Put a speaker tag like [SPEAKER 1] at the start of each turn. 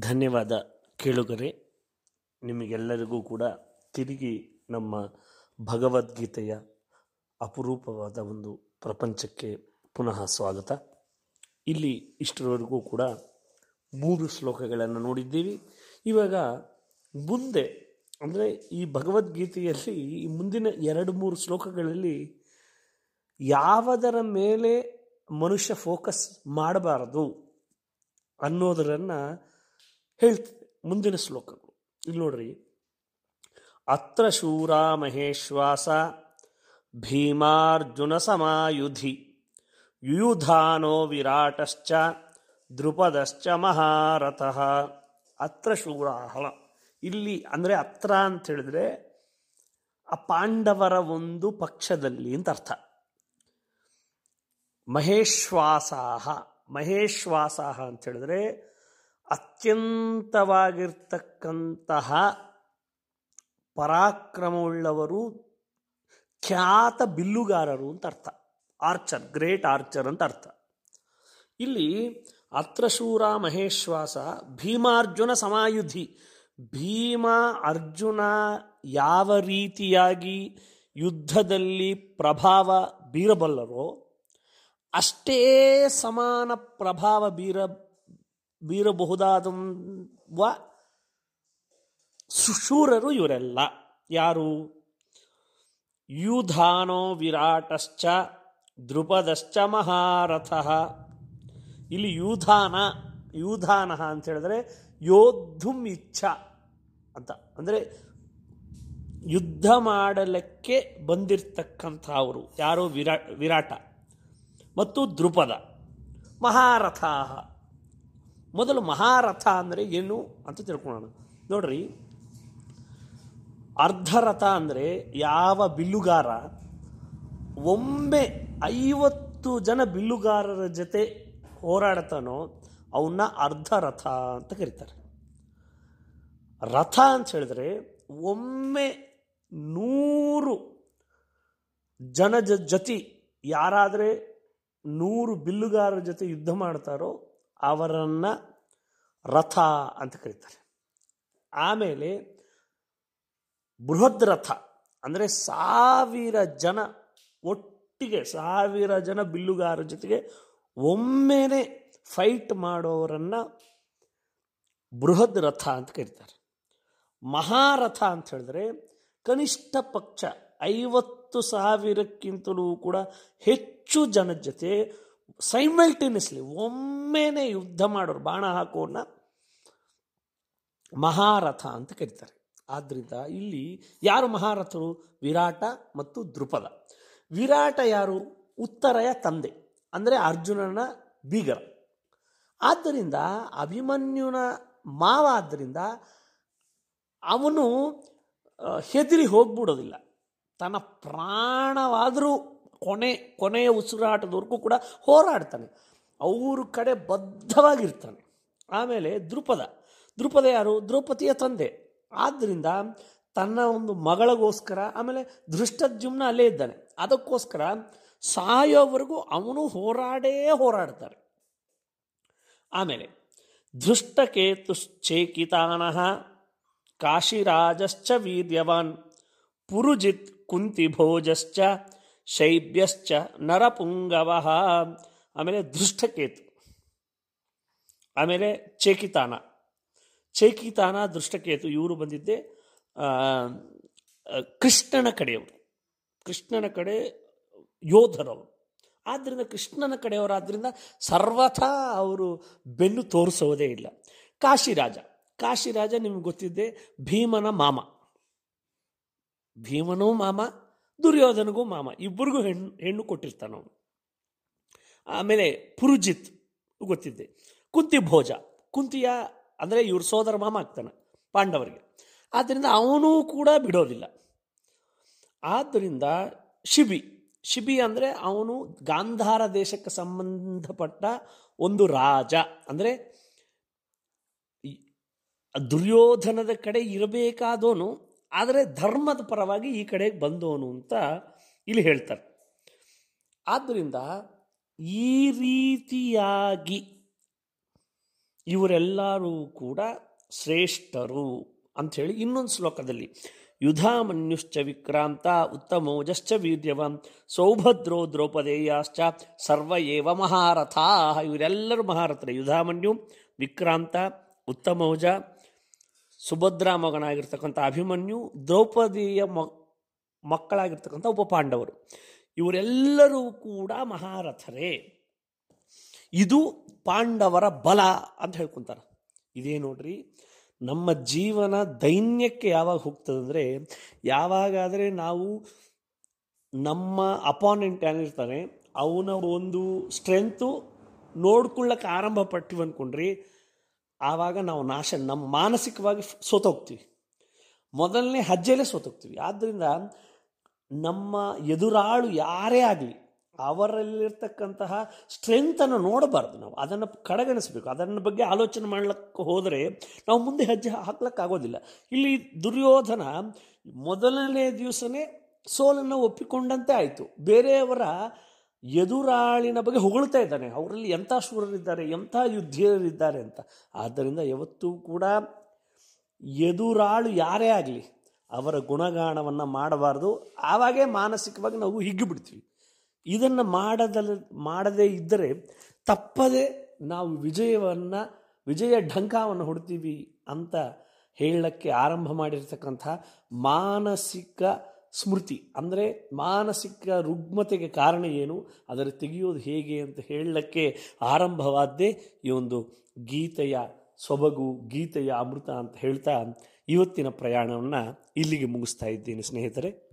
[SPEAKER 1] ಧನ್ಯವಾದ ಕೇಳುಗರೆ, ನಿಮಗೆಲ್ಲರಿಗೂ ಕೂಡ ತಿರುಗಿ ನಮ್ಮ ಭಗವದ್ಗೀತೆಯ ಅಪರೂಪವಾದ ಒಂದು ಪ್ರಪಂಚಕ್ಕೆ ಪುನಃ ಸ್ವಾಗತ. ಇಲ್ಲಿ ಇಷ್ಟರವರೆಗೂ ಕೂಡ ಮೂರು ಶ್ಲೋಕಗಳನ್ನು ನೋಡಿದ್ದೀವಿ. ಇವಾಗ ಮುಂದೆ, ಅಂದರೆ ಈ ಭಗವದ್ಗೀತೆಯಲ್ಲಿ ಈ ಮುಂದಿನ ಎರಡು ಮೂರು ಶ್ಲೋಕಗಳಲ್ಲಿ ಯಾವುದರ ಮೇಲೆ ಮನುಷ್ಯ ಫೋಕಸ್ ಮಾಡಬಾರದು ಅನ್ನೋದರನ್ನು ಹೇಳ್ತದೆ ಮುಂದಿನ ಶ್ಲೋಕಗಳು. ಇಲ್ಲಿ ನೋಡ್ರಿ. ಅತ್ರ ಶೂರ ಮಹೇಶ್ವಾಸ ಭೀಮಾರ್ಜುನ ಸಮಾಯುಧಿ ಯುಯುಧಾನೋ ವಿರಾಟಶ್ಚ ದೃಪದಶ್ಚ ಮಹಾರಥಃ. ಅತ್ರ ಶೂರಾಹಳ. ಇಲ್ಲಿ ಅಂದರೆ ಅತ್ರ ಅಂತ ಹೇಳಿದ್ರೆ ಆ ಪಾಂಡವರ ಒಂದು ಪಕ್ಷದಲ್ಲಿ ಅಂತ ಅರ್ಥ. ಮಹೇಶ್ವಾಸಾಹ ಮಹೇಶ್ವಾಸಾಹ ಅಂತ ಹೇಳಿದ್ರೆ ಅತ್ಯಂತವಾಗಿರ್ತಕ್ಕಂತಹ ಪರಾಕ್ರಮವುಳ್ಳವರು ಖ್ಯಾತ ಬಿಲ್ಲುಗಾರರು ಅಂತ ಅರ್ಥ. ಆರ್ಚರ್, ಗ್ರೇಟ್ ಆರ್ಚರ್ ಅಂತ ಅರ್ಥ. ಇಲ್ಲಿ ಅತ್ರಶೂರ ಮಹೇಶ್ವಾಸ, ಭೀಮಾರ್ಜುನ ಸಮಾಯುಧಿ. ಭೀಮ, ಅರ್ಜುನ ಯಾವ ರೀತಿಯಾಗಿ ಯುದ್ಧದಲ್ಲಿ ಪ್ರಭಾವ ಬೀರಬಲ್ಲರೋ ಅಷ್ಟೇ ಸಮಾನ ಪ್ರಭಾವ ಬೀರ ಬೀರಬಹುದಾದವ ಸುಶೂರರು ಇವರೆಲ್ಲ. ಯಾರು? ಯುಧಾನೋ ವಿರಾಟಶ್ಚ ದೃಪದಶ್ಚ ಮಹಾರಥ. ಇಲ್ಲಿ ಯೂಧಾನ ಯೂಧಾನ ಅಂತ ಹೇಳಿದ್ರೆ ಯೋದ್ಧುಂ ಇಚ್ಛ ಅಂತ. ಅಂದರೆ ಯುದ್ಧ ಮಾಡಲಿಕ್ಕೆ ಬಂದಿರತಕ್ಕಂಥವರು. ಯಾರೋ? ವಿರಾ, ವಿರಾಟ. ಮತ್ತು ದೃಪದ ಮಹಾರಥ ಮೊದಲು ಮಹಾರಥ ಅಂದರೆ ಏನು ಅಂತ ತಿಳ್ಕೊಳ್ಳೋಣ. ನೋಡ್ರಿ, ಅರ್ಧರಥ ಅಂದರೆ ಯಾವ ಬಿಲ್ಲುಗಾರ, ಒಮ್ಮೆ ಐವತ್ತು ಜನ ಬಿಲ್ಲುಗಾರರ ಜೊತೆ ಹೋರಾಡ್ತಾನೋ ಅವನ್ನ ಅರ್ಧರಥ ಅಂತ ಕರೀತಾರೆ. ರಥ ಅಂತ ಹೇಳಿದ್ರೆ ಒಮ್ಮೆ ನೂರು ಜನ ಜೊತೆ ಯಾರಾದರೆ ನೂರು ಬಿಲ್ಲುಗಾರರ ಜೊತೆ ಯುದ್ಧ ಮಾಡ್ತಾರೋ ಅವರನ್ನು ರಥ ಅಂತ ಕರೀತಾರೆ. ಆಮೇಲೆ ಬೃಹದ್ ರಥ ಅಂದರೆ ಸಾವಿರ ಜನ ಒಟ್ಟಿಗೆ, ಸಾವಿರ ಜನ ಬಿಲ್ಲುಗಾರರ ಜೊತೆಗೆ ಒಮ್ಮೆನೆ ಫೈಟ್ ಮಾಡೋರನ್ನು ಬೃಹದ್ ರಥ ಅಂತ ಕರೀತಾರೆ. ಮಹಾರಥ ಅಂತ ಹೇಳಿದ್ರೆ ಕನಿಷ್ಠ ಪಕ್ಷ ಐವತ್ತು ಸಾವಿರಕ್ಕಿಂತಲೂ ಕೂಡ ಹೆಚ್ಚು ಜನ ಜೊತೆ ಸೈಮಲ್ಟೇನಿಯಸ್ಲಿ ಒಮ್ಮೆನೆ ಯುದ್ಧ ಮಾಡೋರು, ಬಾಣ ಹಾಕೋನ್ನ ಮಹಾರಥ ಅಂತ ಕರೀತಾರೆ. ಆದ್ದರಿಂದ ಇಲ್ಲಿ ಯಾರು ಮಹಾರಥರು? ವಿರಾಟ ಮತ್ತು ದೃಪದ ವಿರಾಟ ಯಾರು? ಉತ್ತರಯ ತಂದೆ, ಅಂದರೆ ಅರ್ಜುನನ ಬೀಗರ. ಆದ್ದರಿಂದ ಅಭಿಮನ್ಯುನ ಮಾವ ಆದ್ದರಿಂದ ಅವನು ಹೆದರಿ ಹೋಗ್ಬಿಡೋದಿಲ್ಲ. ತನ್ನ ಪ್ರಾಣವಾದರೂ ಕೊನೆ, ಕೊನೆಯ ಉಸಿರಾಟದವರೆಗೂ ಕೂಡ ಹೋರಾಡ್ತಾನೆ. ಅವ್ರ ಕಡೆ ಬದ್ಧವಾಗಿರ್ತಾನೆ. ಆಮೇಲೆ ದೃಪದ ದೃಪದ ಯಾರು? ದ್ರೌಪದಿಯ ತಂದೆ. ಆದ್ದರಿಂದ ತನ್ನ ಒಂದು ಮಗಳಗೋಸ್ಕರ, ಆಮೇಲೆ ದೃಷ್ಟದ್ಯುಮ್ನ ಅಲ್ಲೇ ಇದ್ದಾನೆ. ಅದಕ್ಕೋಸ್ಕರ ಸಾಯೋವರೆಗೂ ಅವನು ಹೋರಾಡೇ ಹೋರಾಡ್ತಾರೆ ಆಮೇಲೆ ಧೃಷ್ಟಕೇತುಶ್ಚೇಕಿತಾನಃ ಕಾಶಿರಾಜಶ್ಚ ವೀರ್ಯವಾನ್, ಪುರುಜಿತ್ ಕುಂತಿಭೋಜಶ್ಚ ಶೈಬ್ಯಶ್ಚ ನರಪುಂಗವ. ಆಮೇಲೆ ದೃಷ್ಟಕೇತು. ಆಮೇಲೆ ಚೇಕಿತಾನ. ಚೇಕಿತಾನ, ದೃಷ್ಟಕೇತು, ಇವರು ಬಂದಿದ್ದೆ ಕೃಷ್ಣನ ಕಡೆಯವರು. ಕೃಷ್ಣನ ಕಡೆ ಯೋಧರವರು. ಆದ್ದರಿಂದ ಕೃಷ್ಣನ ಕಡೆಯವರಾದ್ದರಿಂದ ಸರ್ವಥಾ ಅವರು ಬೆನ್ನು ತೋರಿಸೋದೇ ಇಲ್ಲ. ಕಾಶಿರಾಜ. ಕಾಶಿರಾಜ ನಿಮ್ಗೆ ಗೊತ್ತಿದ್ದೆ ಭೀಮನ ಮಾಮ. ಭೀಮನೂ ಮಾಮ ದುರ್ಯೋಧನಿಗೂ ಮಾಮ, ಇಬ್ಬರಿಗೂ ಹೆಣ್ಣು ಹೆಣ್ಣು ಕೊಟ್ಟಿರ್ತಾನ ಅವನು. ಆಮೇಲೆ ಪುರುಜಿತ್ ಗೊತ್ತಿದ್ದೆ. ಕುಂತಿ ಭೋಜ. ಕುಂತಿಯ ಅಂದರೆ ಇವ್ರ ಸೋದರ ಮಾಮ ಆಗ್ತಾನೆ ಪಾಂಡವರಿಗೆ. ಆದ್ದರಿಂದ ಅವನೂ ಕೂಡ ಬಿಡೋದಿಲ್ಲ. ಆದ್ದರಿಂದ ಶಿಬಿ ಶಿಬಿ ಅಂದರೆ ಅವನು ಗಾಂಧಾರ ದೇಶಕ್ಕೆ ಸಂಬಂಧಪಟ್ಟ ಒಂದು ರಾಜ. ಅಂದರೆ ದುರ್ಯೋಧನದ ಕಡೆ ಇರಬೇಕಾದವನು ಆದರೆ ಧರ್ಮದ ಪರವಾಗಿ ಈ ಕಡೆಗೆ ಬಂದವನು ಅಂತ ಇಲ್ಲಿ ಹೇಳ್ತಾರೆ. ಆದ್ದರಿಂದ ಈ ರೀತಿಯಾಗಿ ಇವರೆಲ್ಲರೂ ಕೂಡ ಶ್ರೇಷ್ಠರು ಅಂಥೇಳಿ ಇನ್ನೊಂದು ಶ್ಲೋಕದಲ್ಲಿ, ಯುಧಾಮನ್ಯುಶ್ಚ ವಿಕ್ರಾಂತ ಉತ್ತಮೋಜಶ್ಚ ವೀರ್ಯವಾನ್ ಸೌಭದ್ರೋ ದ್ರೌಪದೇಯಾಶ್ಚ ಸರ್ವ ಏವ ಮಹಾರಥಾ ಇವರೆಲ್ಲರೂ ಮಹಾರಥರೇ, ಯುಧಾಮನ್ಯು, ವಿಕ್ರಾಂತ, ಉತ್ತಮೌಜ ಸುಭದ್ರಾ ಮಗನಾಗಿರ್ತಕ್ಕಂಥ ಅಭಿಮನ್ಯು ದ್ರೌಪದಿಯ ಮಕ್ಕಳಾಗಿರ್ತಕ್ಕಂಥ ಉಪಪಾಂಡವರು ಇವರೆಲ್ಲರೂ ಕೂಡ ಮಹಾರಥರೇ. ಇದು ಪಾಂಡವರ ಬಲ ಅಂತ ಹೇಳ್ಕೊಂತಾರೆ. ಇದೇ ನೋಡ್ರಿ, ನಮ್ಮ ಜೀವನ ದೈನ್ಯಕ್ಕೆ ಯಾವಾಗ ಹೋಗ್ತದಂದರೆ, ಯಾವಾಗಾದರೆ ನಾವು ನಮ್ಮ ಅಪಾನೆಂಟ್ ಏನಿರ್ತಾನೆ ಅವನ ಒಂದು ಸ್ಟ್ರೆಂತು ನೋಡ್ಕೊಳ್ಳೋಕೆ ಆರಂಭ ಪಟ್ಟಿವಿ ಅಂದ್ಕೊಂಡ್ರಿ ಆವಾಗ ನಾವು ನಾಶ, ನಮ್ಮ ಮಾನಸಿಕವಾಗಿ ಸೋತೋಗ್ತೀವಿ. ಮೊದಲನೇ ಹಜ್ಜೆಯಲ್ಲೇ ಸೋತೋಗ್ತೀವಿ. ಆದ್ದರಿಂದ ನಮ್ಮ ಎದುರಾಳು ಯಾರೇ ಆಗಲಿ, ಅವರಲ್ಲಿರ್ತಕ್ಕಂತಹ ಸ್ಟ್ರೆಂತನ್ನು ನೋಡಬಾರ್ದು ನಾವು. ಅದನ್ನು ಕಡೆಗಣಿಸಬೇಕು. ಅದನ್ನ ಬಗ್ಗೆ ಆಲೋಚನೆ ಮಾಡ್ಲಿಕ್ಕೆ ಹೋದರೆ ನಾವು ಮುಂದೆ ಹೆಜ್ಜೆ ಹಾಕ್ಲಿಕ್ಕಾಗೋದಿಲ್ಲ ಇಲ್ಲಿ ದುರ್ಯೋಧನ ಮೊದಲನೇ ದಿವಸನೇ ಸೋಲನ್ನು ಒಪ್ಪಿಕೊಂಡಂತೆ ಆಯಿತು. ಬೇರೆಯವರ ಎದುರಾಳಿನ ಬಗ್ಗೆ ಹೊಗಳ್ತಾ ಇದ್ದಾನೆ. ಅವರಲ್ಲಿ ಎಂಥ ಶೂರರಿದ್ದಾರೆ, ಎಂಥ ಯುದ್ಧಿಯರಿದ್ದಾರೆ ಅಂತ. ಆದ್ದರಿಂದ ಯಾವತ್ತೂ ಕೂಡ ಎದುರಾಳು ಯಾರೇ ಆಗಲಿ ಅವರ ಗುಣಗಾಣವನ್ನು ಮಾಡಬಾರ್ದು. ಆವಾಗೇ ಮಾನಸಿಕವಾಗಿ ನಾವು ಹಿಗ್ಗಿಬಿಡ್ತೀವಿ. ಇದನ್ನು ಮಾಡದಲ್ಲ ಮಾಡದೇ ಇದ್ದರೆ ತಪ್ಪದೆ ನಾವು ವಿಜಯವನ್ನು, ವಿಜಯ ಢಂಕಾವನ್ನು ಹೊಡ್ತೀವಿ ಅಂತ ಹೇಳಕ್ಕೆ ಆರಂಭ ಮಾಡಿರ್ತಕ್ಕಂಥ ಮಾನಸಿಕ ಸ್ಮೃತಿ, ಅಂದರೆ ಮಾನಸಿಕ ರುಗ್ಮತೆಗೆ ಕಾರಣ ಏನು, ಅದರ ತೆಗೆಯೋದು ಹೇಗೆ ಅಂತ ಹೇಳಲಿಕ್ಕೆ ಆರಂಭವಾದ್ದೇ ಈ ಒಂದು ಗೀತೆಯ ಸೊಬಗು, ಗೀತೆಯ ಅಮೃತ ಅಂತ ಹೇಳ್ತಾ ಇವತ್ತಿನ ಪ್ರಯಾಣವನ್ನು ಇಲ್ಲಿಗೆ ಮುಗಿಸ್ತಾ ಇದ್ದೀನಿ ಸ್ನೇಹಿತರೆ.